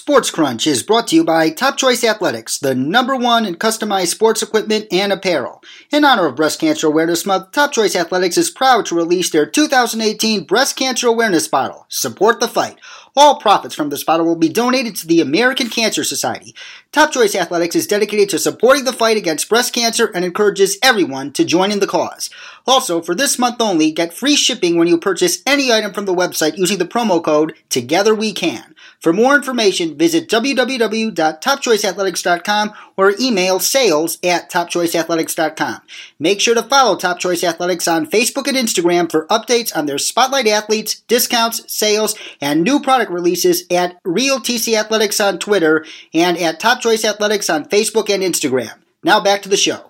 Sports Crunch is brought to you by Top Choice Athletics, the number one in customized sports equipment and apparel. In honor of Breast Cancer Awareness Month, Top Choice Athletics is proud to release their 2018 Breast Cancer Awareness Bottle. Support the fight. All profits from this bottle will be donated to the American Cancer Society. Top Choice Athletics is dedicated to supporting the fight against breast cancer and encourages everyone to join in the cause. Also, for this month only, get free shipping when you purchase any item from the website using the promo code Together We Can. For more information, visit www.topchoiceathletics.com or email sales at topchoiceathletics.com. Make sure to follow Top Choice Athletics on Facebook and Instagram for updates on their spotlight athletes, discounts, sales, and new product releases at Real TC Athletics on Twitter and at Top Choice Athletics on Facebook and Instagram. Now back to the show.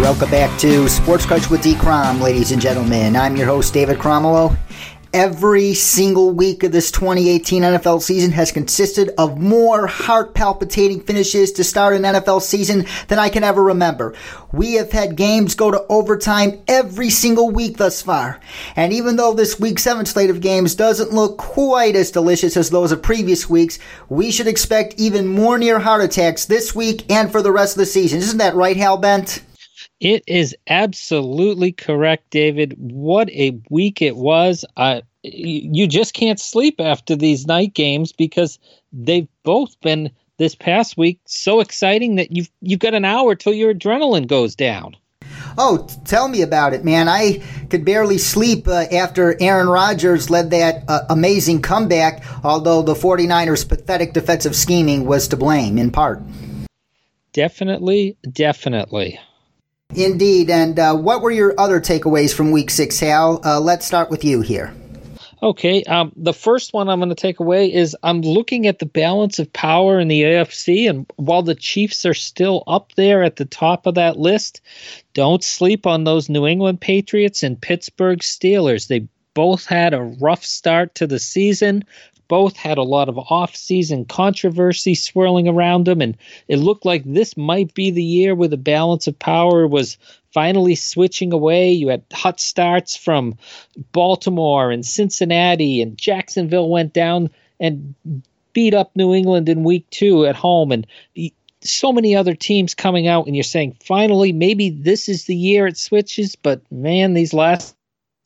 Welcome back to Sports Crunch with D. Crom, ladies and gentlemen. I'm your host, David Cromwell. Every single week of this 2018 NFL season has consisted of more heart palpitating finishes to start an NFL season than I can ever remember. We have had games go to overtime every single week thus far. And even though this week seven slate of games doesn't look quite as delicious as those of previous weeks, we should expect even more near heart attacks this week and for the rest of the season. Isn't that right, Hal Bent? It is absolutely correct, David. What a week it was. Uh, you just can't sleep after these night games because they've both been this past week so exciting that you've you've got an hour till your adrenaline goes down. Oh, tell me about it, man. I could barely sleep uh, after Aaron Rodgers led that uh, amazing comeback, although the 49ers' pathetic defensive scheming was to blame in part. Definitely, definitely. Indeed. And uh, what were your other takeaways from week six, Hal? Uh, let's start with you here. Okay. Um, the first one I'm going to take away is I'm looking at the balance of power in the AFC. And while the Chiefs are still up there at the top of that list, don't sleep on those New England Patriots and Pittsburgh Steelers. They both had a rough start to the season, both had a lot of off-season controversy swirling around them, and it looked like this might be the year where the balance of power was finally switching away. You had hot starts from Baltimore and Cincinnati, and Jacksonville went down and beat up New England in week two at home, and so many other teams coming out, and you're saying finally maybe this is the year it switches. But man, these last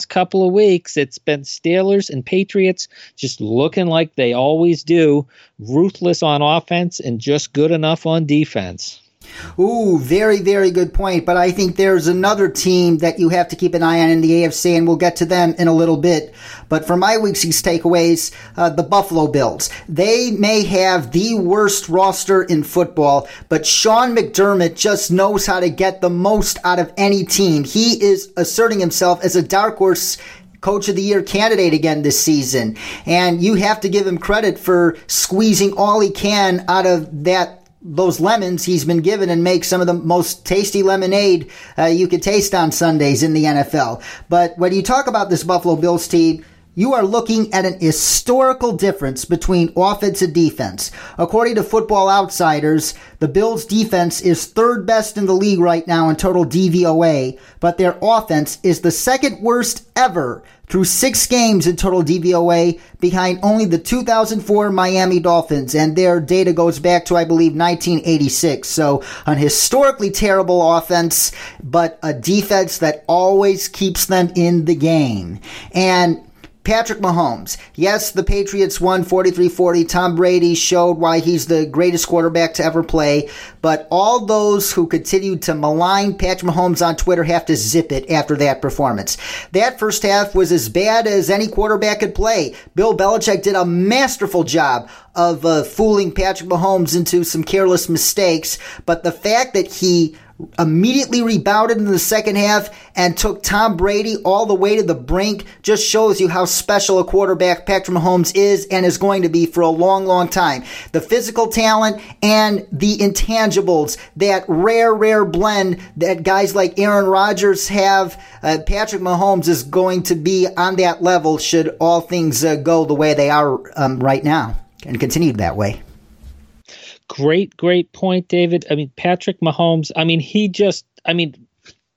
couple of weeks, it's been Steelers and Patriots just looking like they always do, ruthless on offense and just good enough on defense. Ooh, very, very good point. But I think there's another team that you have to keep an eye on in the AFC, and we'll get to them in a little bit. But for my week's takeaways, uh, the Buffalo Bills. They may have the worst roster in football, but Sean McDermott just knows how to get the most out of any team. He is asserting himself as a dark horse coach of the year candidate again this season. And you have to give him credit for squeezing all he can out of that those lemons he's been given and make some of the most tasty lemonade uh, you could taste on Sundays in the NFL. But when you talk about this Buffalo Bills team, you are looking at an historical difference between offense and defense. According to Football Outsiders, the Bills' defense is third best in the league right now in total DVOA, but their offense is the second worst ever through six games in total DVOA behind only the 2004 Miami Dolphins. And their data goes back to, I believe, 1986. So an historically terrible offense, but a defense that always keeps them in the game. And Patrick Mahomes. Yes, the Patriots won 43-40. Tom Brady showed why he's the greatest quarterback to ever play. But all those who continued to malign Patrick Mahomes on Twitter have to zip it after that performance. That first half was as bad as any quarterback could play. Bill Belichick did a masterful job of uh, fooling Patrick Mahomes into some careless mistakes. But the fact that he immediately rebounded in the second half and took Tom Brady all the way to the brink just shows you how special a quarterback Patrick Mahomes is and is going to be for a long, long time. The physical talent and the intangibles, that rare, rare blend that guys like Aaron Rodgers have, uh, Patrick Mahomes is going to be on that level should all things uh, go the way they are um, right now and continue that way. Great, great point, David. I mean, Patrick Mahomes, I mean, he just, I mean,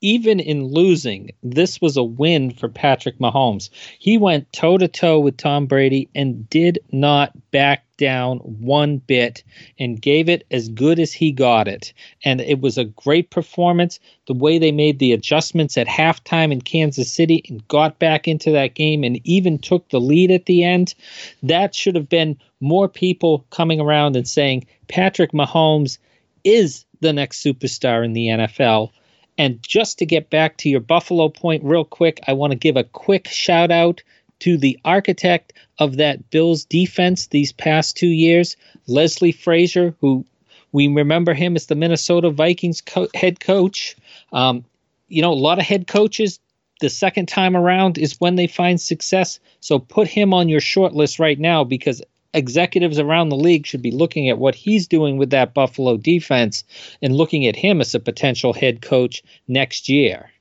even in losing, this was a win for Patrick Mahomes. He went toe to toe with Tom Brady and did not back down one bit and gave it as good as he got it. And it was a great performance. The way they made the adjustments at halftime in Kansas City and got back into that game and even took the lead at the end, that should have been more people coming around and saying Patrick Mahomes is the next superstar in the NFL and just to get back to your Buffalo point real quick, I want to give a quick shout out to the architect of that Bills defense these past two years, Leslie Frazier, who we remember him as the Minnesota Vikings co- head coach. Um, you know, a lot of head coaches, the second time around is when they find success. So put him on your short list right now because executives around the league should be looking at what he's doing with that Buffalo defense and looking at him as a potential head coach next year.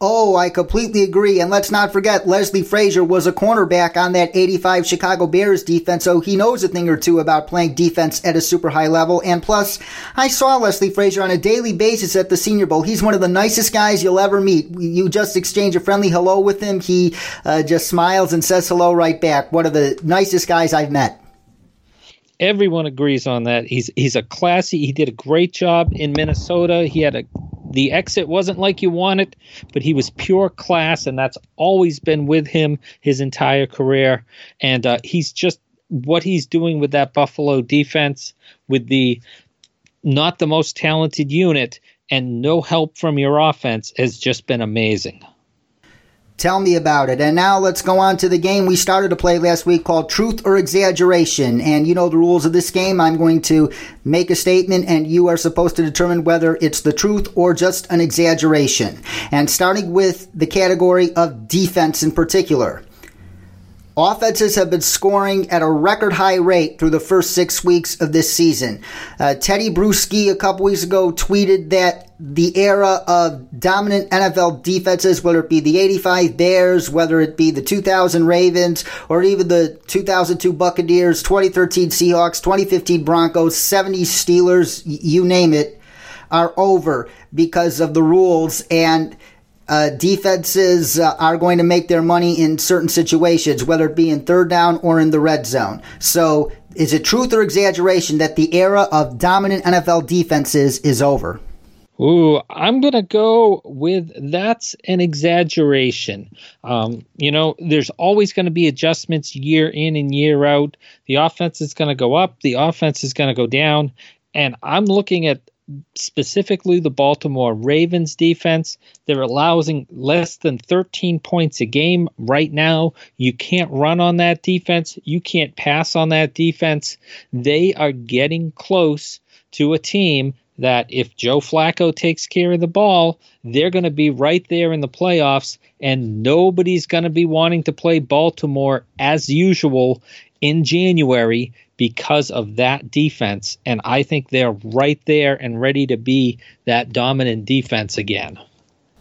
Oh, I completely agree. And let's not forget, Leslie Frazier was a cornerback on that 85 Chicago Bears defense, so he knows a thing or two about playing defense at a super high level. And plus, I saw Leslie Frazier on a daily basis at the Senior Bowl. He's one of the nicest guys you'll ever meet. You just exchange a friendly hello with him. He uh, just smiles and says hello right back. One of the nicest guys I've met. Everyone agrees on that. He's he's a classy. He did a great job in Minnesota. He had a the exit wasn't like you wanted, but he was pure class, and that's always been with him his entire career. And uh, he's just what he's doing with that Buffalo defense, with the not the most talented unit and no help from your offense, has just been amazing. Tell me about it. And now let's go on to the game we started to play last week called Truth or Exaggeration. And you know the rules of this game. I'm going to make a statement and you are supposed to determine whether it's the truth or just an exaggeration. And starting with the category of defense in particular. Offenses have been scoring at a record high rate through the first six weeks of this season. Uh, Tedy Bruschi a couple weeks ago tweeted that the era of dominant NFL defenses, whether it be the 85 Bears, whether it be the 2000 Ravens, or even the 2002 Buccaneers, 2013 Seahawks, 2015 Broncos, 70 Steelers, you name it, are over because of the rules and uh, defenses uh, are going to make their money in certain situations, whether it be in third down or in the red zone. So, is it truth or exaggeration that the era of dominant NFL defenses is over? Ooh, I'm going to go with that's an exaggeration. Um, you know, there's always going to be adjustments year in and year out. The offense is going to go up, the offense is going to go down. And I'm looking at specifically the Baltimore Ravens defense. They're allowing less than 13 points a game right now. You can't run on that defense, you can't pass on that defense. They are getting close to a team that if Joe Flacco takes care of the ball, they're going to be right there in the playoffs, and nobody's going to be wanting to play Baltimore as usual in January because of that defense. And I think they're right there and ready to be that dominant defense again.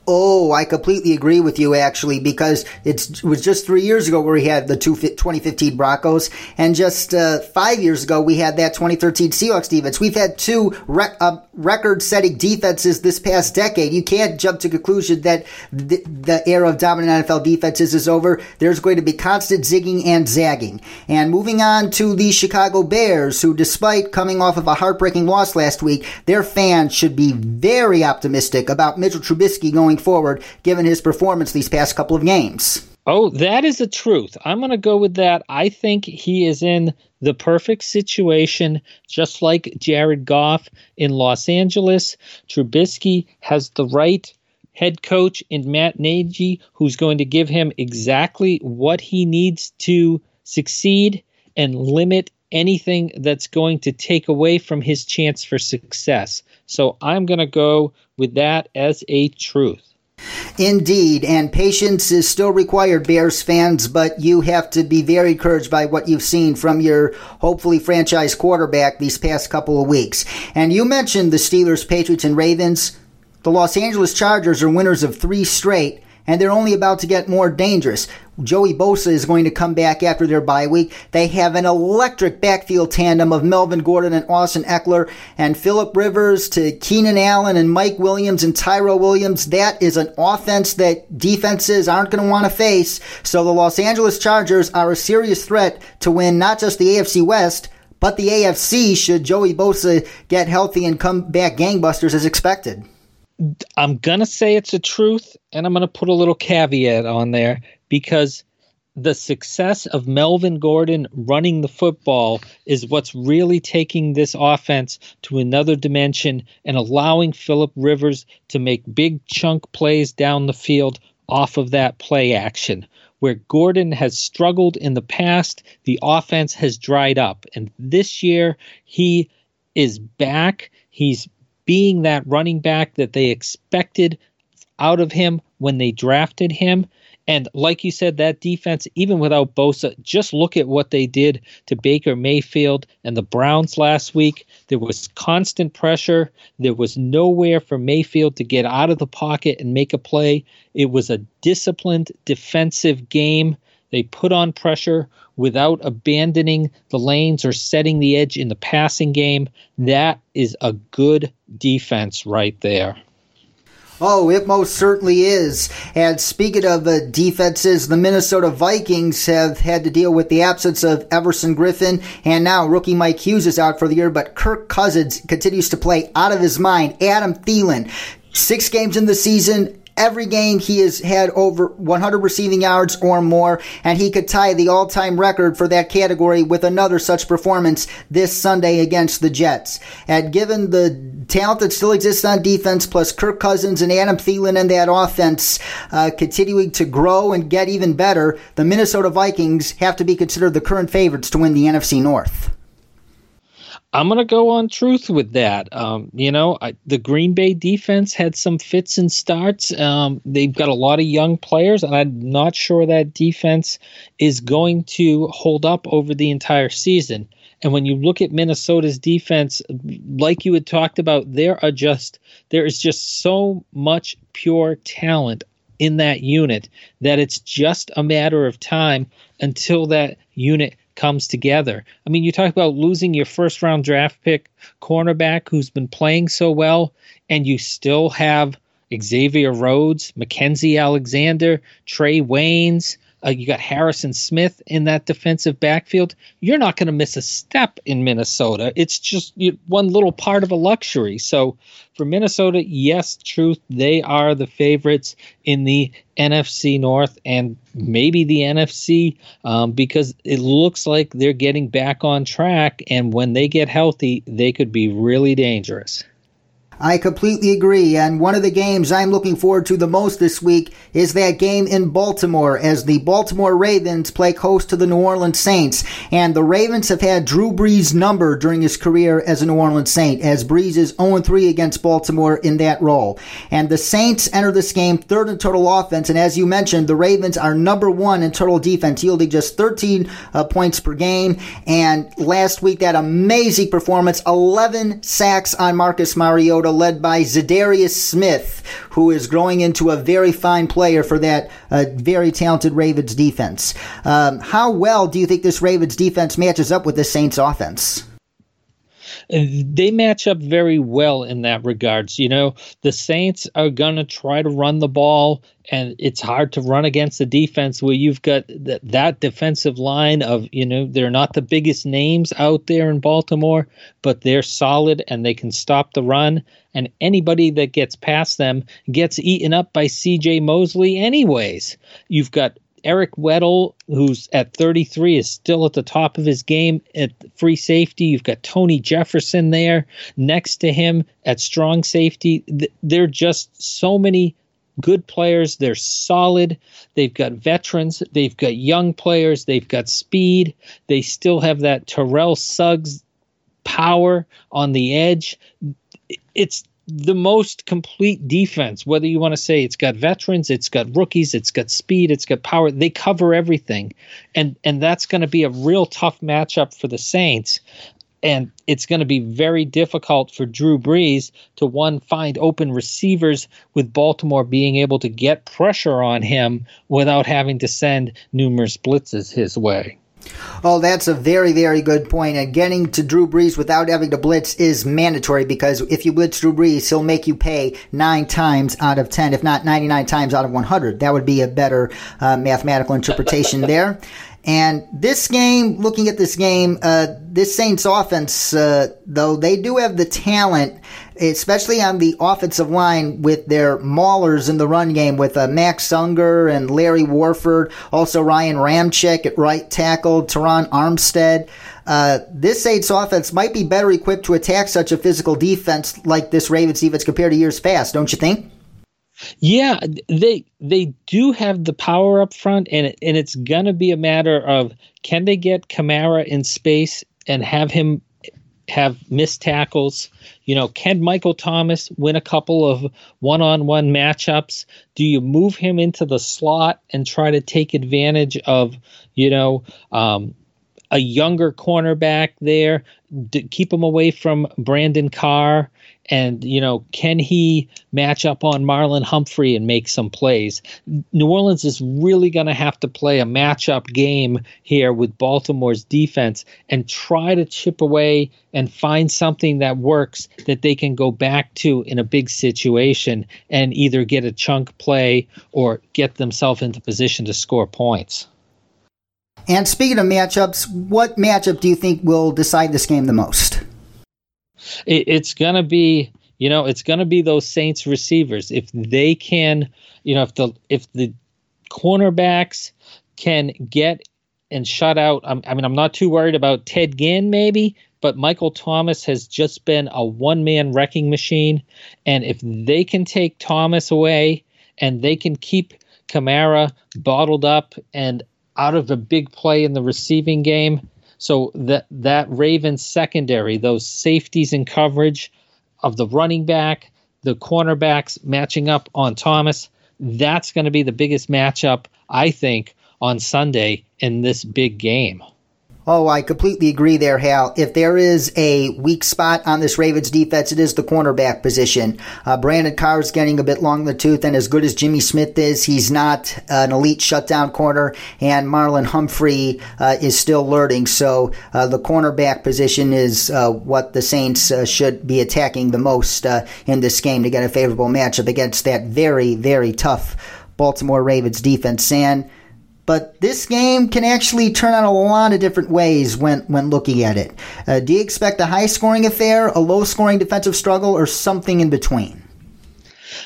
Oh, I completely agree with you actually because it was just three years ago where we had the two, 2015 Broncos, and just uh, five years ago we had that 2013 Seahawks defense. We've had two rec- uh, record-setting defenses this past decade. You can't jump to conclusion that the, the era of dominant NFL defenses is over. There's going to be constant zigging and zagging. And moving on to the Chicago Bears, who, despite coming off of a heartbreaking loss last week, their fans should be very optimistic about Mitchell Trubisky going going forward, given his performance these past couple of games. Oh, that is the truth. I'm going to go with that. I think he is in the perfect situation, just like Jared Goff in Los Angeles. Trubisky has the right head coach in Matt Nagy, who's going to give him exactly what he needs to succeed and limit anything that's going to take away from his chance for success. So I'm going to go with that as a truth. Indeed, and patience is still required, Bears fans, but you have to be very encouraged by what you've seen from your hopefully franchise quarterback these past couple of weeks. And you mentioned the Steelers, Patriots, and Ravens. The Los Angeles Chargers are winners of three straight, and they're only about to get more dangerous. Joey Bosa is going to come back after their bye week. They have an electric backfield tandem of Melvin Gordon and Austin Ekeler and Philip Rivers to Keenan Allen and Mike Williams and Tyrell Williams. That is an offense that defenses aren't going to want to face. So the Los Angeles Chargers are a serious threat to win not just the AFC West, but the AFC should Joey Bosa get healthy and come back gangbusters as expected. I'm going to say it's a truth, and I'm going to put a little caveat on there because the success of Melvin Gordon running the football is what's really taking this offense to another dimension and allowing Philip Rivers to make big chunk plays down the field off of that play action. Where Gordon has struggled in the past, the offense has dried up. And this year, he is back. He's being that running back that they expected out of him when they drafted him. And like you said, that defense, even without Bosa, just look at what they did to Baker Mayfield and the Browns last week. There was constant pressure. There was nowhere for Mayfield to get out of the pocket and make a play. It was a disciplined defensive game. They put on pressure without abandoning the lanes or setting the edge in the passing game. That is a good defense right there. Oh, it most certainly is. And speaking of uh, defenses, the Minnesota Vikings have had to deal with the absence of Everson Griffen, and now rookie Mike Hughes is out for the year, but Kirk Cousins continues to play out of his mind. Adam Thielen, six games in the season, Every game he has had over 100 receiving yards or more, and he could tie the all-time record for that category with another such performance this Sunday against the Jets. And given the talent that still exists on defense, plus Kirk Cousins and Adam Thielen and that offense uh, continuing to grow and get even better, the Minnesota Vikings have to be considered the current favorites to win the NFC North. I'm to go on truth with that. Um, you know, I, the Green Bay defense had some fits and starts. Um, they've got a lot of young players, and I'm not sure that defense is going to hold up over the entire season. And when you look at Minnesota's defense, like you had talked about, there are just there is just so much pure talent in that unit that it's just a matter of time until that unit comes together. I mean, you talk about losing your first round draft pick cornerback who's been playing so well, and you still have Xavier Rhodes, Mackensie Alexander, Trae Waynes, uh, you got Harrison Smith in that defensive backfield. You're not going to miss a step in Minnesota. It's just you, one little part of a luxury. So for Minnesota, yes, truth, they are the favorites in the NFC North and maybe the NFC um, because it looks like they're getting back on track. And when they get healthy, they could be really dangerous. I completely agree. And one of the games I'm looking forward to the most this week is that game in Baltimore as the Baltimore Ravens play host to the New Orleans Saints. And the Ravens have had Drew Brees' number during his career as a New Orleans Saint, as Brees is 0-3 against Baltimore in that role. And the Saints enter this game third in total offense. And as you mentioned, the Ravens are number one in total defense, yielding just 13 uh, points per game. And last week, that amazing performance, 11 sacks on Marcus Mariota led by Za'Darius Smith, who is growing into a very fine player for that uh, very talented Ravens defense. Um, how well do you think this Ravens defense matches up with the Saints offense? They match up very well in that regards. You know, the Saints are going to try to run the ball, and it's hard to run against the defense where you've got th- that defensive line of, you know, they're not the biggest names out there in Baltimore, but they're solid and they can stop the run. And anybody that gets past them gets eaten up by CJ Mosley, anyways. You've got Eric Weddle, who's at 33, is still at the top of his game at free safety. You've got Tony Jefferson there next to him at strong safety. They're just so many good players. They're solid. They've got veterans. They've got young players. They've got speed. They still have that Terrell Suggs power on the edge. It's the most complete defense. Whether you want to say it's got veterans, it's got rookies, it's got speed, it's got power. They cover everything, and and that's going to be a real tough matchup for the Saints. and it's going to be very difficult for Drew Brees to one find open receivers with Baltimore being able to get pressure on him without having to send numerous blitzes his way. Oh, that's a very, very good point. And getting to Drew Brees without having to blitz is mandatory because if you blitz Drew Brees, he'll make you pay nine times out of 10, if not 99 times out of 100. That would be a better uh, mathematical interpretation there. And this game, looking at this game, uh, this Saints offense, uh, though they do have the talent, especially on the offensive line with their maulers in the run game with uh, Max Unger and Larry Warford, also Ryan Ramczyk at right tackle, Terron Armstead. Uh, this Saints offense might be better equipped to attack such a physical defense like this Ravens defense compared to years past, don't you think? Yeah, they they do have the power up front, and and it's gonna be a matter of can they get Kamara in space and have him have missed tackles. You know, can Michael Thomas win a couple of one on one matchups? Do you move him into the slot and try to take advantage of, you know, um, a younger cornerback there? keep him away from Brandon Carr and you know can he match up on Marlon Humphrey and make some plays? New Orleans is really going to have to play a matchup game here with Baltimore's defense and try to chip away and find something that works that they can go back to in a big situation and either get a chunk play or get themselves into position to score points. And speaking of matchups, what matchup do you think will decide this game the most? It, it's gonna be you know it's gonna be those Saints receivers if they can you know if the if the cornerbacks can get and shut out. I'm, i mean, I'm not too worried about Ted Ginn, maybe, but Michael Thomas has just been a one man wrecking machine. And if they can take Thomas away and they can keep Kamara bottled up and out of a big play in the receiving game, so that that Ravens secondary, those safeties and coverage of the running back, the cornerbacks matching up on Thomas, that's going to be the biggest matchup I think on Sunday in this big game. Oh, I completely agree there, Hal. If there is a weak spot on this Ravens defense, it is the cornerback position. Uh, Brandon Carr is getting a bit long in the tooth, and as good as Jimmy Smith is, he's not an elite shutdown corner, and Marlon Humphrey uh, is still learning. So uh, the cornerback position is uh, what the Saints uh, should be attacking the most uh, in this game to get a favorable matchup against that very, very tough Baltimore Ravens defense. And but this game can actually turn out a lot of different ways when, when looking at it. Uh, do you expect a high scoring affair, a low scoring defensive struggle, or something in between?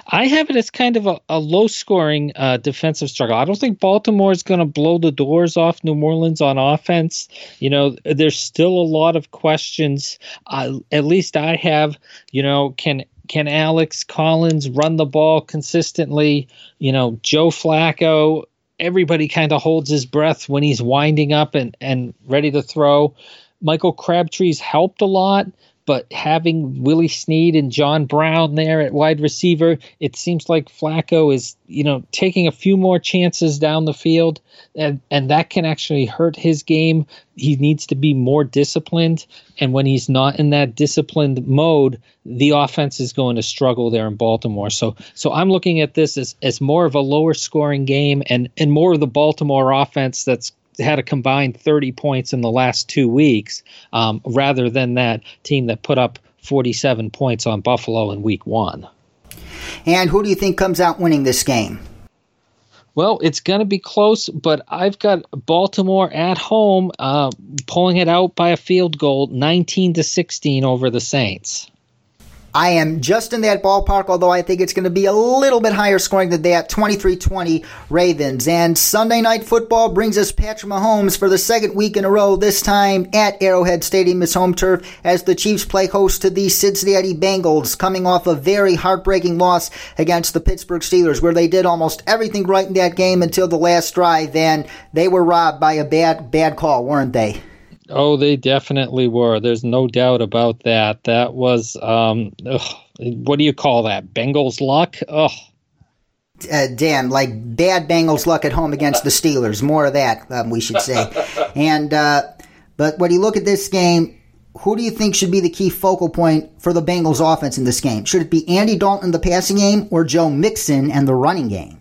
I have it as kind of a, a low scoring uh, defensive struggle. I don't think Baltimore is going to blow the doors off New Orleans on offense. You know, there's still a lot of questions. Uh, at least I have, you know, can can Alex Collins run the ball consistently? You know, Joe Flacco everybody kind of holds his breath when he's winding up and, and ready to throw. Michael Crabtree's helped a lot, but having Willie Snead and John Brown there at wide receiver, it seems like Flacco is, you know, taking a few more chances down the field, and and that can actually hurt his game. He needs to be more disciplined, and when he's not in that disciplined mode, the offense is going to struggle there in Baltimore. So so I'm looking at this as as more of a lower scoring game and and more of the Baltimore offense that's had a combined 30 points in the last two weeks, um, rather than that team that put up 47 points on Buffalo in week one. And who do you think comes out winning this game? Well, it's going to be close, but I've got Baltimore at home uh, pulling it out by a field goal, 19 to 16 over the Saints. I am just in that ballpark, although I think it's going to be a little bit higher scoring than that 23 20 Ravens. And Sunday night football brings us Patrick Mahomes for the second week in a row, this time at Arrowhead Stadium, his home turf, as the Chiefs play host to the Cincinnati Bengals, coming off a very heartbreaking loss against the Pittsburgh Steelers, where they did almost everything right in that game until the last drive, and they were robbed by a bad, bad call, weren't they? Oh, they definitely were. There's no doubt about that. That was, um, ugh, what do you call that? Bengals luck? Ugh. Uh, damn, like bad Bengals luck at home against the Steelers. More of that, um, we should say. And uh, but when you look at this game, who do you think should be the key focal point for the Bengals offense in this game? Should it be Andy Dalton in the passing game or Joe Mixon and the running game?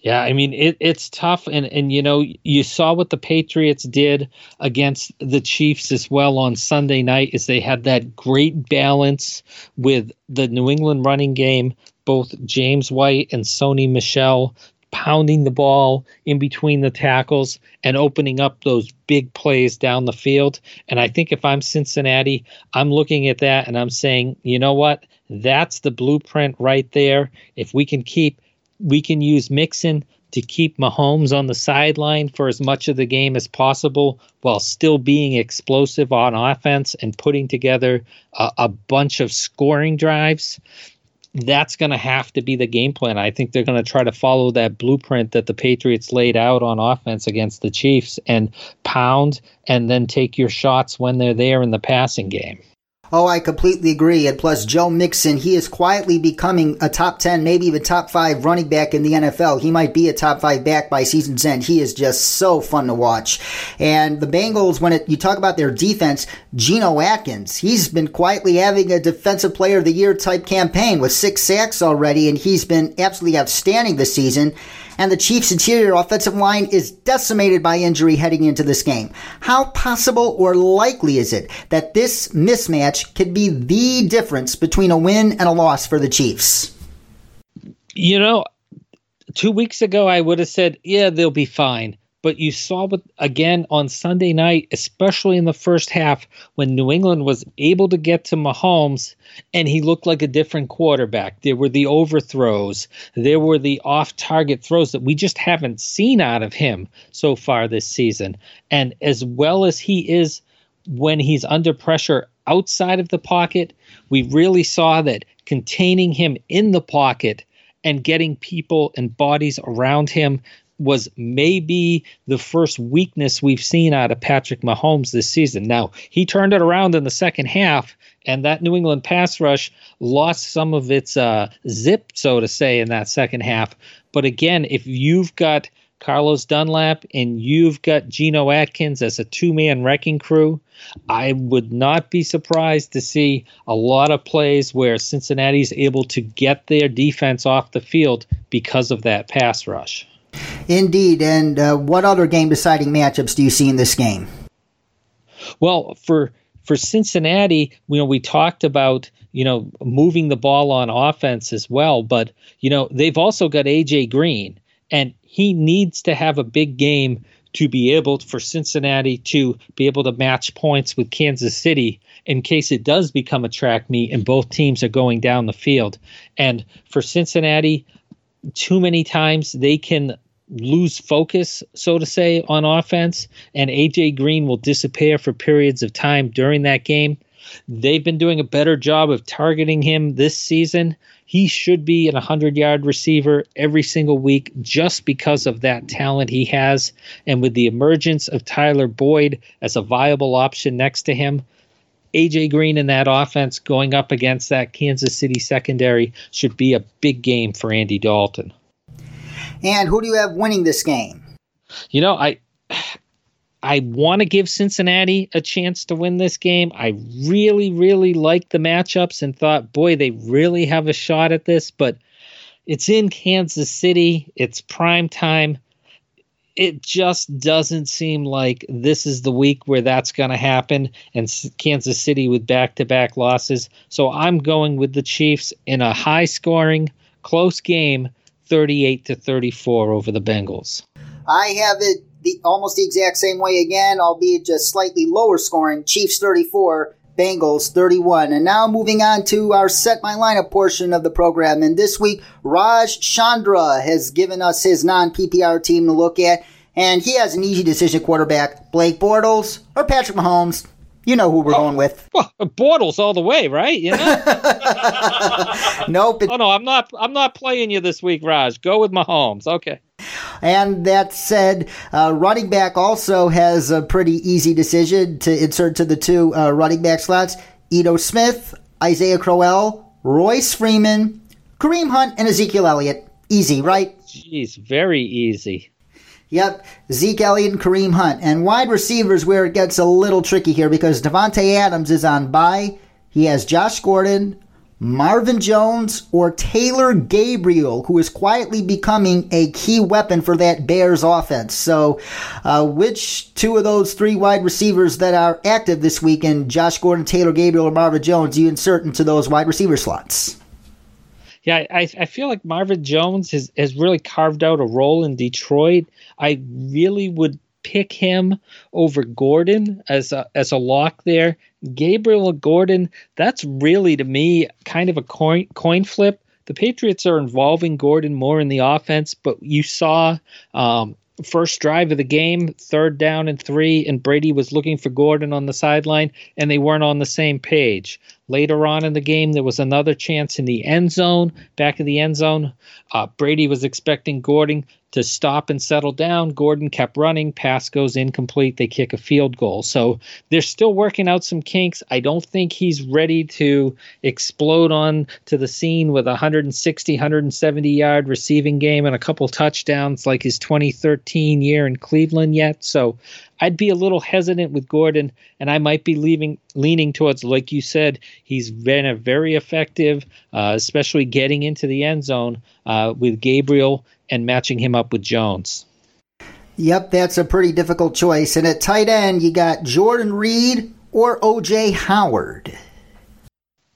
Yeah, I mean it, it's tough, and and you know you saw what the Patriots did against the Chiefs as well on Sunday night, is they had that great balance with the New England running game, both James White and Sony Michel pounding the ball in between the tackles and opening up those big plays down the field. And I think if I'm Cincinnati, I'm looking at that and I'm saying, you know what? That's the blueprint right there. If we can keep, we can use Mixon to keep Mahomes on the sideline for as much of the game as possible while still being explosive on offense and putting together a, a bunch of scoring drives that's going to have to be the game plan. I think they're going to try to follow that blueprint that the Patriots laid out on offense against the Chiefs and pound and then take your shots when they're there in the passing game. Oh, I completely agree. And plus, Joe Mixon, he is quietly becoming a top 10, maybe even top 5 running back in the NFL. He might be a top 5 back by season's end. He is just so fun to watch. And the Bengals, when it, you talk about their defense, Geno Atkins, he's been quietly having a defensive player of the year type campaign with six sacks already, and he's been absolutely outstanding this season and the Chiefs' interior offensive line is decimated by injury heading into this game. How possible or likely is it that this mismatch could be the difference between a win and a loss for the Chiefs? You know, two weeks ago, I would have said, yeah, they'll be fine. But you saw what again on Sunday night, especially in the first half, when New England was able to get to Mahomes and he looked like a different quarterback. There were the overthrows, there were the off target throws that we just haven't seen out of him so far this season. And as well as he is when he's under pressure outside of the pocket, we really saw that containing him in the pocket and getting people and bodies around him was maybe the first weakness we've seen out of Patrick Mahomes this season. Now, he turned it around in the second half, and that New England pass rush lost some of its uh, zip, so to say, in that second half. But again, if you've got Carlos Dunlap and you've got Geno Atkins as a two man wrecking crew, I would not be surprised to see a lot of plays where Cincinnati's able to get their defense off the field because of that pass rush. Indeed. And uh, what other game deciding matchups do you see in this game? Well, for for Cincinnati, you know, we talked about you know moving the ball on offense as well, but you know they've also got AJ Green, and he needs to have a big game to be able for Cincinnati to be able to match points with Kansas City in case it does become a track meet and both teams are going down the field. And for Cincinnati, too many times they can lose focus, so to say, on offense, and AJ Green will disappear for periods of time during that game. They've been doing a better job of targeting him this season. He should be an 100 yard receiver every single week just because of that talent he has. And with the emergence of Tyler Boyd as a viable option next to him, AJ Green in that offense going up against that Kansas City secondary should be a big game for Andy Dalton. And who do you have winning this game? You know, I I want to give Cincinnati a chance to win this game. I really, really like the matchups and thought, boy, they really have a shot at this, but it's in Kansas City. It's prime time. It just doesn't seem like this is the week where that's going to happen. And Kansas City with back to back losses. So I'm going with the Chiefs in a high scoring, close game 38 to 34 over the Bengals. I have it the almost the exact same way again, albeit just slightly lower scoring. Chiefs 34, Bengals 31. And now moving on to our set my lineup portion of the program. And this week, Raj Chandra has given us his non PPR team to look at. And he has an easy decision quarterback Blake Bortles or Patrick Mahomes. You know who we're oh, going with. Well, Bortles all the way, right? You know. nope. oh no, I'm not. I'm not playing you this week, Raj. Go with Mahomes. Okay. And that said, uh, running back also has a pretty easy decision to insert to the two uh, running back slots: Ito Smith, Isaiah Crowell, Royce Freeman, Kareem Hunt, and Ezekiel Elliott. Easy, right? Jeez, very easy. Yep, Zeke Elliott and Kareem Hunt. And wide receivers where it gets a little tricky here because Davante Adams is on bye. He has Josh Gordon, Marvin Jones, or Taylor Gabriel, who is quietly becoming a key weapon for that Bears offense. So, uh, which two of those three wide receivers that are active this weekend, Josh Gordon, Taylor Gabriel, or Marvin Jones, do you insert into those wide receiver slots? Yeah, I, I feel like Marvin Jones has, has really carved out a role in Detroit. I really would pick him over Gordon as a as a lock there. Gabriel Gordon, that's really to me kind of a coin coin flip. The Patriots are involving Gordon more in the offense, but you saw um, first drive of the game, third down and three, and Brady was looking for Gordon on the sideline, and they weren't on the same page. Later on in the game, there was another chance in the end zone, back of the end zone. Uh, Brady was expecting Gordon to stop and settle down. Gordon kept running. Pass goes incomplete. They kick a field goal. So they're still working out some kinks. I don't think he's ready to explode on to the scene with a 160, 170 yard receiving game and a couple touchdowns like his 2013 year in Cleveland yet. So I'd be a little hesitant with Gordon, and I might be leaving leaning towards, like you said, he's been a very effective, uh, especially getting into the end zone uh, with Gabriel and matching him up with Jones. Yep, that's a pretty difficult choice. And at tight end, you got Jordan Reed or OJ Howard.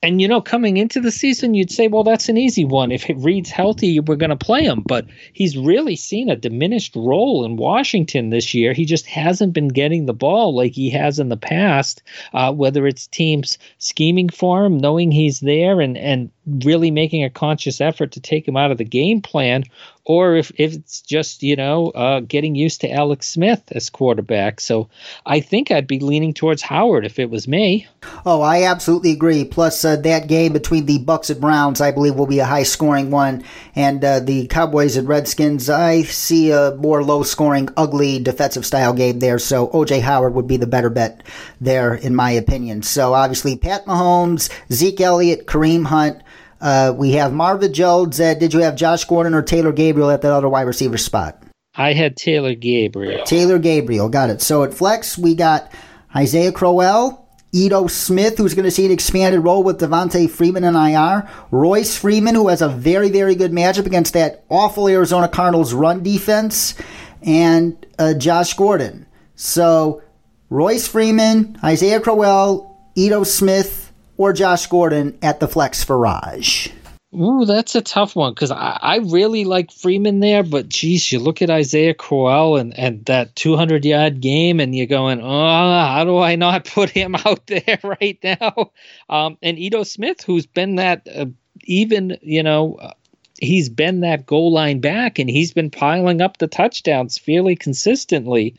And you know, coming into the season, you'd say, well, that's an easy one. If Reed's healthy, we're going to play him. But he's really seen a diminished role in Washington this year. He just hasn't been getting the ball like he has in the past. Uh, whether it's teams scheming for him, knowing he's there, and and really making a conscious effort to take him out of the game plan, or if, if it's just you know uh, getting used to Alex Smith as quarterback. So I think I'd be leaning towards Howard if it was me. Oh, I absolutely agree. Plus uh, that game between the Bucks and Browns, I believe, will be a high scoring one, and uh, the Cowboys and Redskins, I see a more low scoring, ugly defensive style game there. So OJ Howard would be the better bet there, in my opinion. So obviously Pat Mahomes, Zeke Elliott, Kareem Hunt. Uh, we have Marvin Jones. Uh, did you have Josh Gordon or Taylor Gabriel at that other wide receiver spot? I had Taylor Gabriel. Taylor Gabriel, got it. So at flex, we got Isaiah Crowell, Ito Smith, who's going to see an expanded role with Devonta Freeman and IR, Royce Freeman, who has a very, very good matchup against that awful Arizona Cardinals run defense, and uh, Josh Gordon. So Royce Freeman, Isaiah Crowell, Ito Smith, or Josh Gordon at the flex for Raj? Ooh, that's a tough one because I, I really like Freeman there, but geez, you look at Isaiah Crowell and, and that 200 yard game, and you're going, oh, how do I not put him out there right now? Um, and Ito Smith, who's been that uh, even, you know, uh, he's been that goal line back and he's been piling up the touchdowns fairly consistently.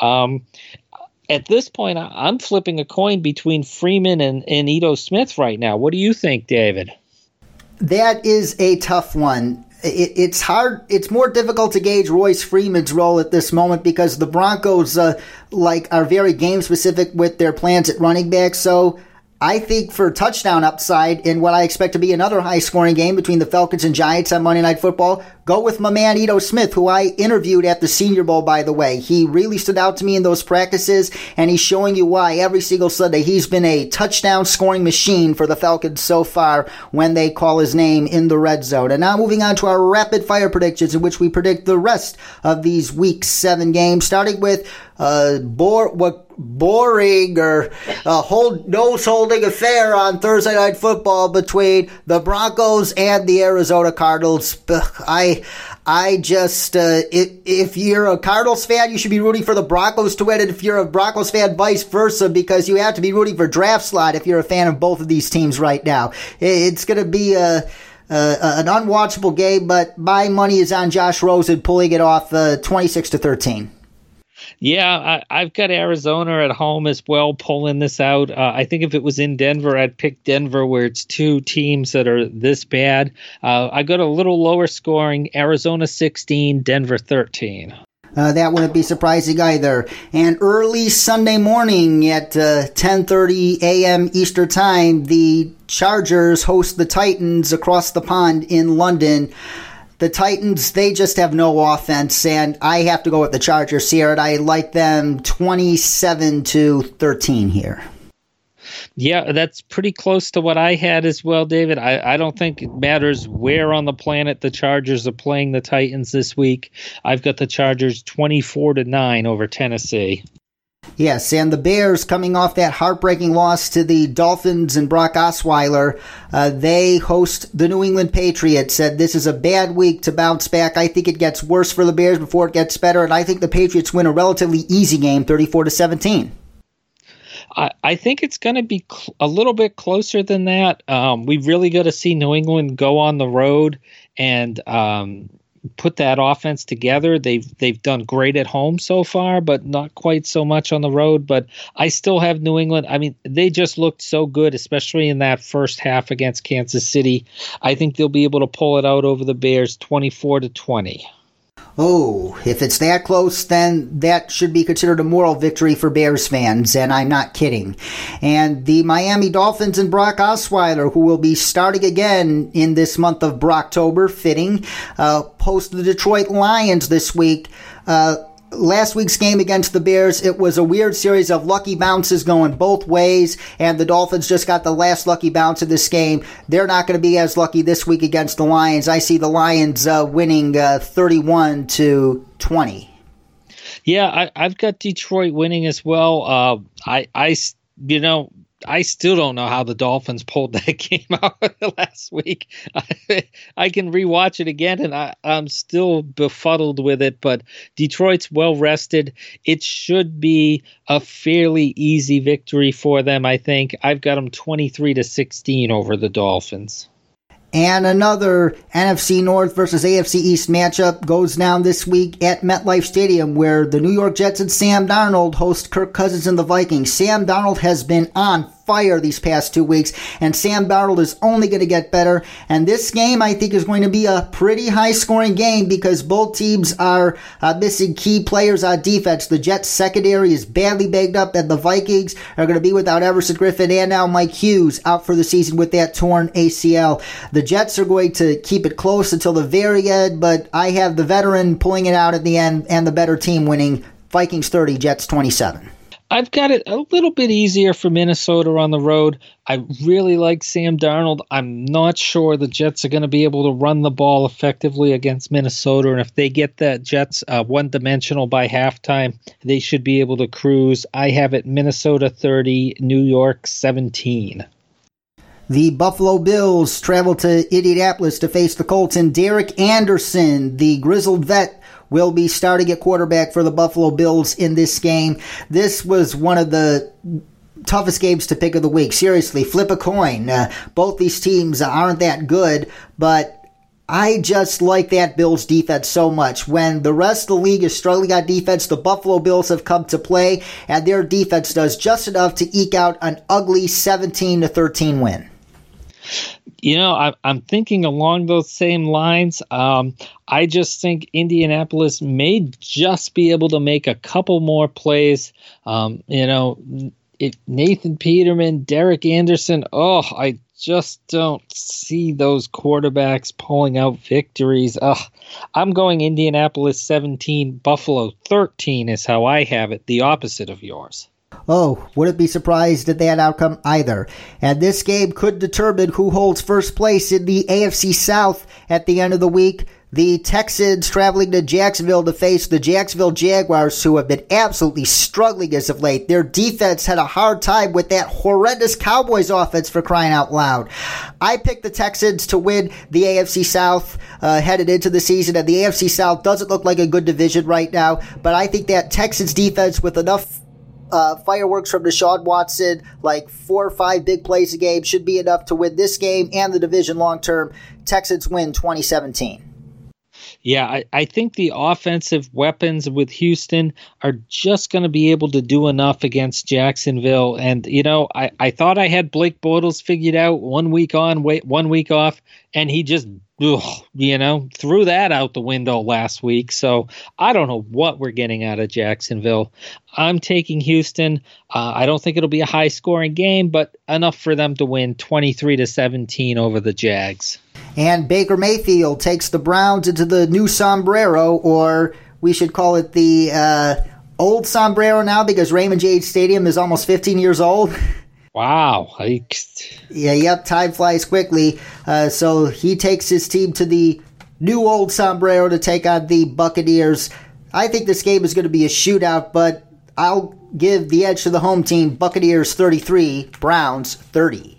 Um, at this point, I'm flipping a coin between Freeman and, and Ito Smith right now. What do you think, David? That is a tough one. It, it's hard. It's more difficult to gauge Royce Freeman's role at this moment because the Broncos, uh, like, are very game specific with their plans at running back. So I think for touchdown upside in what I expect to be another high scoring game between the Falcons and Giants on Monday Night Football, go with my man Ito Smith, who I interviewed at the Senior Bowl, by the way. He really stood out to me in those practices, and he's showing you why every single Sunday he's been a touchdown scoring machine for the Falcons so far when they call his name in the red zone. And now moving on to our rapid fire predictions, in which we predict the rest of these week seven games, starting with uh, bore, what boring or a hold nose holding affair on Thursday night football between the Broncos and the Arizona Cardinals. I I just uh, if, if you're a Cardinals fan, you should be rooting for the Broncos to win, and if you're a Broncos fan, vice versa, because you have to be rooting for draft slot if you're a fan of both of these teams right now. It's going to be a. An unwatchable game, but my money is on Josh Rosen pulling it off uh, 26 to 13. Yeah, I, have got Arizona at home as well, pulling this out. Uh, I think if it was in Denver, I'd pick Denver, where it's two teams that are this bad. Uh, I got a little lower scoring: Arizona 16, Denver 13. Uh, that wouldn't be surprising either. And early Sunday morning at 10:30 uh, a.m. Eastern Time, the Chargers host the Titans across the pond in London. The Titans, they just have no offense, and I have to go with the Chargers here, and I like them 27 to 13 here. Yeah, that's pretty close to what I had as well, David. I, I don't think it matters where on the planet the Chargers are playing the Titans this week. I've got the Chargers 24 to 9 over Tennessee. Yes, and the Bears coming off that heartbreaking loss to the Dolphins and Brock Osweiler, uh, they host the New England Patriots. Said this is a bad week to bounce back. I think it gets worse for the Bears before it gets better, and I think the Patriots win a relatively easy game, thirty-four to seventeen. I, think it's going to be cl- a little bit closer than that. Um, we've really got to see New England go on the road and um, put that offense together. They've they've done great at home so far, but not quite so much on the road. But I still have New England. I mean, they just looked so good, especially in that first half against Kansas City. I think they'll be able to pull it out over the Bears, twenty four to twenty. Oh, if it's that close, then that should be considered a moral victory for Bears fans, and I'm not kidding. And the Miami Dolphins and Brock Osweiler, who will be starting again in this month of Brocktober, fitting, uh, post the Detroit Lions this week. Uh, last week's game against the Bears, it was a weird series of lucky bounces going both ways, and the Dolphins just got the last lucky bounce of this game. They're not going to be as lucky this week against the Lions. I see the Lions uh, winning uh, 31 to 20. Yeah, I, have got Detroit winning as well. Uh, I, I, you know, I still don't know how the Dolphins pulled that game out last week. I, I, can rewatch it again, and I, I'm still befuddled with it. But Detroit's well rested. It should be a fairly easy victory for them. I think I've got them 23 to 16 over the Dolphins. And another NFC North versus AFC East matchup goes down this week at MetLife Stadium, where the New York Jets and Sam Darnold host Kirk Cousins and the Vikings. Sam Darnold has been on fire these past two weeks, and Sam Darnold is only going to get better. And this game, I think, is going to be a pretty high scoring game because both teams are uh, missing key players on defense. The Jets secondary is badly banged up, and the Vikings are going to be without Everson Griffen and now Mike Hughes out for the season with that torn ACL. The Jets are going to keep it close until the very end, but I have the veteran pulling it out at the end and the better team winning. Vikings 30, Jets 27. I've got it a little bit easier for Minnesota on the road. I really like Sam Darnold. I'm not sure the Jets are going to be able to run the ball effectively against Minnesota. And if they get that Jets uh, one dimensional by halftime, they should be able to cruise. I have it Minnesota 30, New York 17. The Buffalo Bills travel to Indianapolis to face the Colts and Derek Anderson, the grizzled vet will be starting at quarterback for the Buffalo Bills in this game. This was one of the toughest games to pick of the week. Seriously, flip a coin. Uh, both these teams aren't that good, but I just like that Bills defense so much. When the rest of the league is struggling on defense, the Buffalo Bills have come to play, and their defense does just enough to eke out an ugly 17 to 13 win. You know, I, am thinking along those same lines. Um, I just think Indianapolis may just be able to make a couple more plays. Um, you know, it, Nathan Peterman, Derek Anderson. Oh, I just don't see those quarterbacks pulling out victories. Ugh. I'm going Indianapolis 17, Buffalo 13 is how I have it, the opposite of yours. Oh, wouldn't be surprised at that outcome either. And this game could determine who holds first place in the AFC South at the end of the week. The Texans traveling to Jacksonville to face the Jacksonville Jaguars, who have been absolutely struggling as of late. Their defense had a hard time with that horrendous Cowboys offense for crying out loud. I picked the Texans to win the AFC South uh, headed into the season, and the AFC South doesn't look like a good division right now, but I think that Texans defense with enough uh, fireworks from Deshaun Watson, like four or five big plays a game, should be enough to win this game and the division long term. Texans win 2017. Yeah, I, I think the offensive weapons with Houston are just going to be able to do enough against Jacksonville. And, you know, I, I thought I had Blake Bortles figured out one week on, wait, one week off, and he just ugh, you know, threw that out the window last week. So I don't know what we're getting out of Jacksonville. I'm taking Houston. Uh, I don't think it'll be a high scoring game, but enough for them to win 23 to 17 over the Jags. And Baker Mayfield takes the Browns into the new sombrero, or we should call it the uh, old sombrero now because Raymond James Stadium is almost 15 years old. Wow. Yeah, yep, time flies quickly. Uh, so he takes his team to the new old sombrero to take on the Buccaneers. I think this game is going to be a shootout, but I'll give the edge to the home team. Buccaneers 33, Browns 30.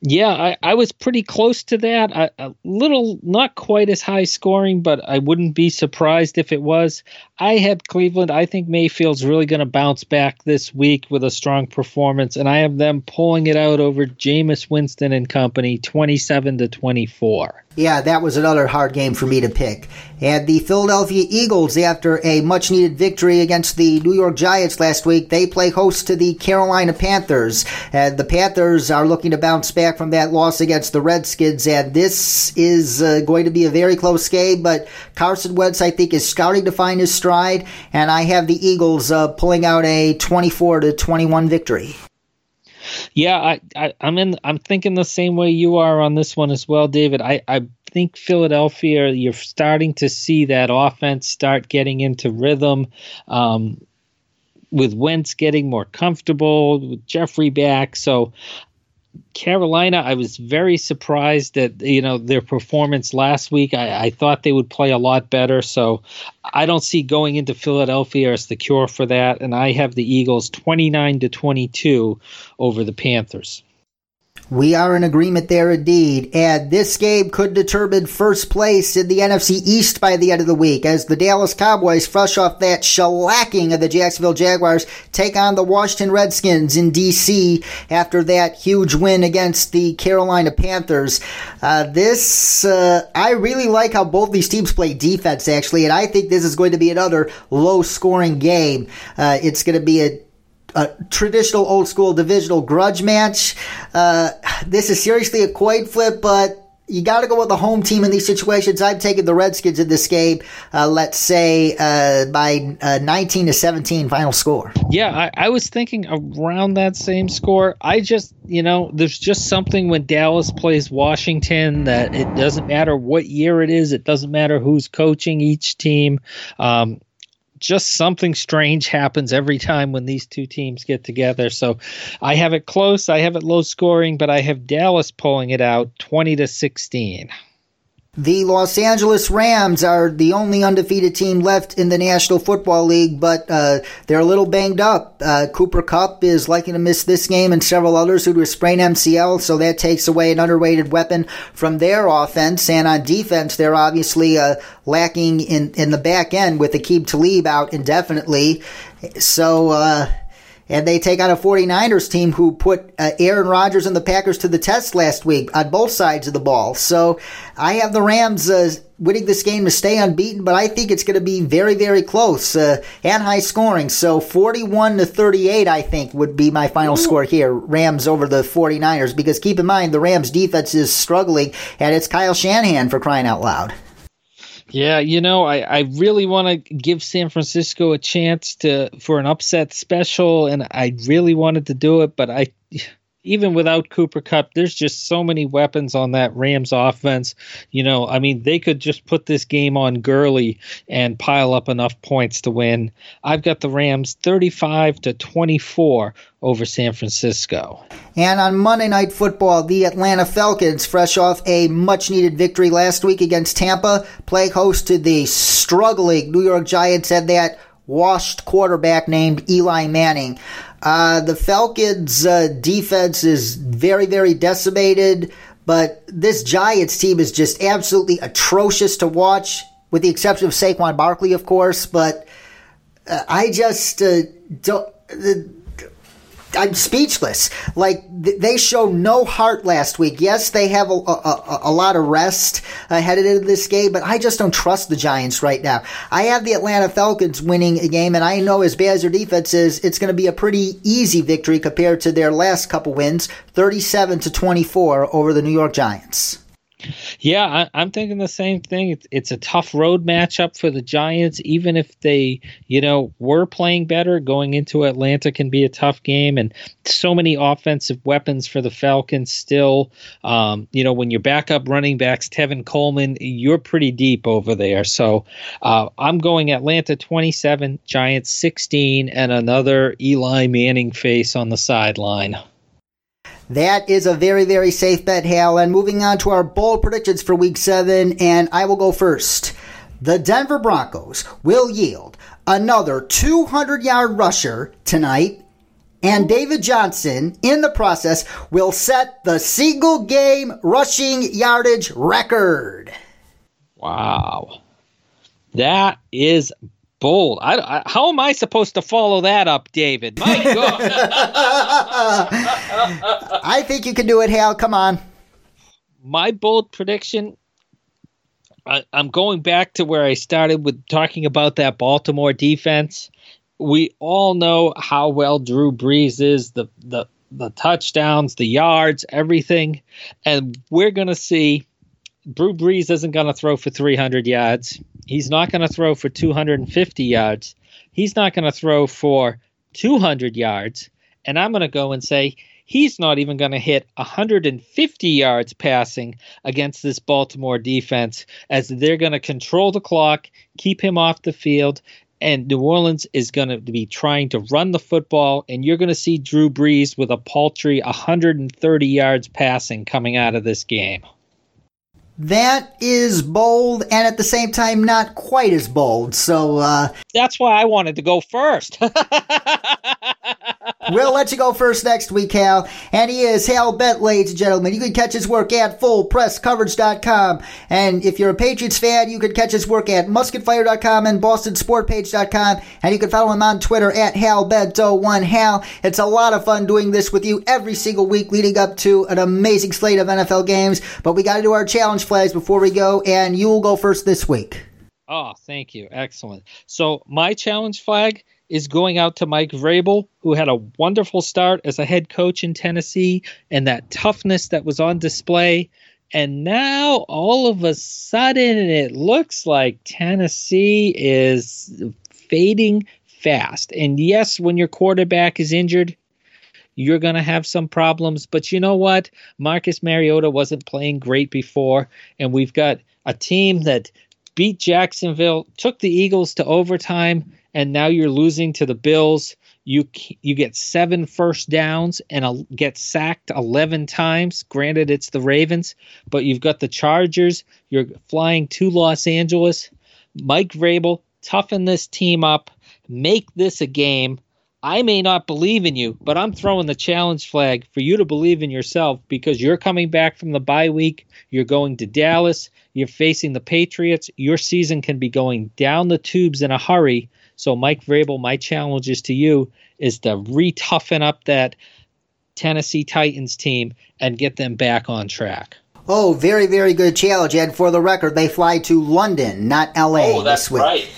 Yeah, I, I was pretty close to that. I, a little, not quite as high scoring, but I wouldn't be surprised if it was. I had Cleveland. I think Mayfield's really going to bounce back this week with a strong performance, and I have them pulling it out over Jameis Winston and company, twenty-seven to twenty-four. Yeah, that was another hard game for me to pick. And the Philadelphia Eagles, after a much needed victory against the New York Giants last week, they play host to the Carolina Panthers. And the Panthers are looking to bounce back from that loss against the Redskins. And this is uh, going to be a very close game, but Carson Wentz, I think, is starting to find his stride. And I have the Eagles uh, pulling out a 24 to 21 victory. Yeah, I, I, am in. I'm thinking the same way you are on this one as well, David. I, I think Philadelphia. You're starting to see that offense start getting into rhythm. Um, with Wentz getting more comfortable, with Jeffery back. So Carolina, I was very surprised that you know their performance last week. I, I, thought they would play a lot better, so I don't see going into Philadelphia as the cure for that. And I have the Eagles twenty nine to twenty two over the Panthers. We are in agreement there indeed, and this game could determine first place in the NFC East by the end of the week as the Dallas Cowboys, fresh off that shellacking of the Jacksonville Jaguars, take on the Washington Redskins in D.C. after that huge win against the Carolina Panthers. Uh, this, uh, I really like how both these teams play defense actually, and I think this is going to be another low scoring game. Uh, it's going to be a a traditional old school divisional grudge match. Uh, this is seriously a coin flip, but you got to go with the home team in these situations. I'm taking the Redskins in this game. Uh, let's say uh, by uh, 19 to 17 final score. Yeah, I, I, was thinking around that same score. I just, you know, there's just something when Dallas plays Washington that it doesn't matter what year it is. It doesn't matter who's coaching each team. Um, just something strange happens every time when these two teams get together. So I have it close. I have it low scoring, but I have Dallas pulling it out 20 to 16. The Los Angeles Rams are the only undefeated team left in the National Football League, but uh, they're a little banged up. Uh, Cooper Kupp is likely to miss this game and several others due to a sprained MCL, so that takes away an underrated weapon from their offense. And on defense, they're obviously uh, lacking in, in the back end with Aqib Talib out indefinitely. So, uh, and they take on a 49ers team who put uh, Aaron Rodgers and the Packers to the test last week on both sides of the ball. So I have the Rams uh, winning this game to stay unbeaten, but I think it's going to be very, very close uh, and high scoring. So 41 to 38, I think, would be my final score here. Rams over the 49ers, because keep in mind, the Rams defense is struggling, and it's Kyle Shanahan for crying out loud. Yeah, you know, I, I really want to give San Francisco a chance to for an upset special, and I really wanted to do it, but I even without Cooper Kupp, there's just so many weapons on that Rams offense. You know, I mean, they could just put this game on Gurley and pile up enough points to win. I've got the Rams 35 to 24 over San Francisco. And on Monday Night Football, the Atlanta Falcons, fresh off a much needed victory last week against Tampa, play host to the struggling New York Giants and that washed quarterback named Eli Manning. Uh, the Falcons' uh, defense is very, very decimated, but this Giants team is just absolutely atrocious to watch, with the exception of Saquon Barkley, of course. But uh, I just uh, don't. I'm speechless. Like th- they show no heart last week. Yes, they have a, a, a lot of rest uh, headed into this game, but I just don't trust the Giants right now. I have the Atlanta Falcons winning a game, and I know as bad as their defense is, it's going to be a pretty easy victory compared to their last couple wins, 37 to 24 over the New York Giants. Yeah, I, am thinking the same thing. It's, it's, a tough road matchup for the Giants. Even if they, you know, were playing better, going into Atlanta can be a tough game. And so many offensive weapons for the Falcons still. Um, you know, when your backup running backs, Tevin Coleman, you're pretty deep over there. So uh, I'm going Atlanta 27, Giants 16, and another Eli Manning face on the sideline. That is a very, very safe bet, Hal. And moving on to our bold predictions for week seven, and I will go first. The Denver Broncos will yield another 200 yard rusher tonight, and David Johnson, in the process, will set the single game rushing yardage record. Wow. That is bold. I, I, how am I supposed to follow that up, David? My God. I think you can do it, Hal. Come on. My bold prediction. I, I'm going back to where I started with talking about that Baltimore defense. We all know how well Drew Brees is, the the the touchdowns, the yards, everything, and we're going to see Drew Brees isn't going to throw for 300 yards. He's not going to throw for 250 yards. He's not going to throw for 200 yards. And I'm going to go and say he's not even going to hit 150 yards passing against this Baltimore defense as they're going to control the clock, keep him off the field, and New Orleans is going to be trying to run the football, and you're going to see Drew Brees with a paltry 130 yards passing coming out of this game. That is bold and at the same time not quite as bold. So uh, that's why I wanted to go first. we'll let you go first next week, Hal. And he is Hal Bent, ladies and gentlemen. You can catch his work at fullpresscoverage.com. And if you're a Patriots fan, you can catch his work at musketfire.com and bostonsportpage.com. And you can follow him on Twitter at HalBento1. Hal, it's a lot of fun doing this with you every single week leading up to an amazing slate of NFL games. But we got to do our challenge flags before we go, and you will go first this week. Oh, thank you. Excellent. So, my challenge flag is going out to Mike Vrabel, who had a wonderful start as a head coach in Tennessee and that toughness that was on display. And now all of a sudden it looks like Tennessee is fading fast. And yes, when your quarterback is injured, you're going to have some problems. But you know what? Marcus Mariota wasn't playing great before. And we've got a team that beat Jacksonville, took the Eagles to overtime and now you're losing to the Bills. You you get seven first downs and get sacked 11 times. Granted, it's the Ravens, but you've got the Chargers. You're flying to Los Angeles. Mike Vrabel, toughen this team up, make this a game. I may not believe in you, but I'm throwing the challenge flag for you to believe in yourself because you're coming back from the bye week. You're going to Dallas. You're facing the Patriots. Your season can be going down the tubes in a hurry so, Mike Vrabel, my challenge is to you is to re-toughen up that Tennessee Titans team and get them back on track. Oh, very, very good challenge. And for the record, they fly to London, not LA oh, that's this week. Right.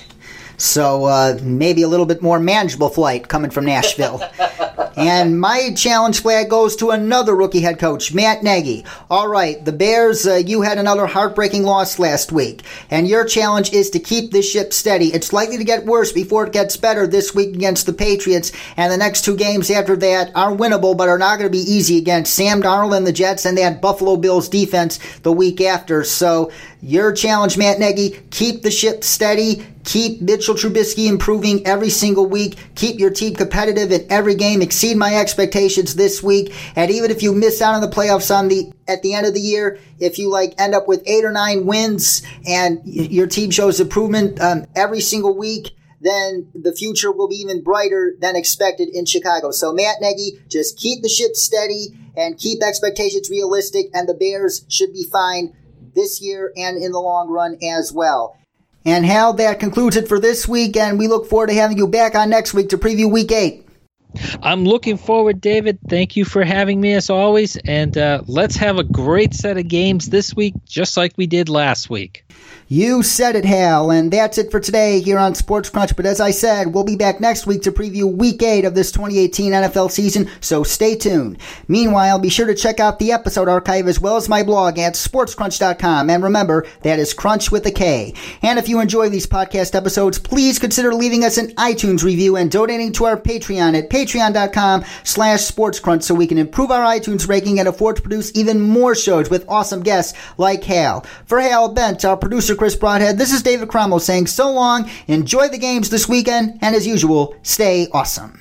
So uh, maybe a little bit more manageable flight coming from Nashville. and my challenge flag goes to another rookie head coach, Matt Nagy. All right, the Bears, uh, you had another heartbreaking loss last week, and your challenge is to keep this ship steady. It's likely to get worse before it gets better this week against the Patriots, and the next two games after that are winnable, but are not going to be easy against Sam Darnold and the Jets and that Buffalo Bills defense the week after. So your challenge, Matt Nagy, keep the ship steady. Keep Mitchell Trubisky improving every single week. Keep your team competitive in every game. Exceed my expectations this week. And even if you miss out on the playoffs on the at the end of the year, if you like end up with eight or nine wins and your team shows improvement um, every single week, then the future will be even brighter than expected in Chicago. So Matt Nagy, just keep the ship steady and keep expectations realistic, and the Bears should be fine this year and in the long run as well. And Hal, that concludes it for this week, and we look forward to having you back on next week to preview week eight. I'm looking forward, David. Thank you for having me as always, and uh, let's have a great set of games this week, just like we did last week. You said it, Hal. And that's it for today here on Sports Krunch. But as I said, we'll be back next week to preview week eight of this 2018 NFL season, so stay tuned. Meanwhile, be sure to check out the episode archive as well as my blog at sportskrunch.com. And remember, that is crunch with a K. And if you enjoy these podcast episodes, please consider leaving us an iTunes review and donating to our Patreon at patreon.com slash sportskrunch so we can improve our iTunes ranking and afford to produce even more shows with awesome guests like Hal. For Hal Bent, our producer Chris Broadhead. This is David Cromwell saying so long, enjoy the games this weekend, and as usual, stay awesome.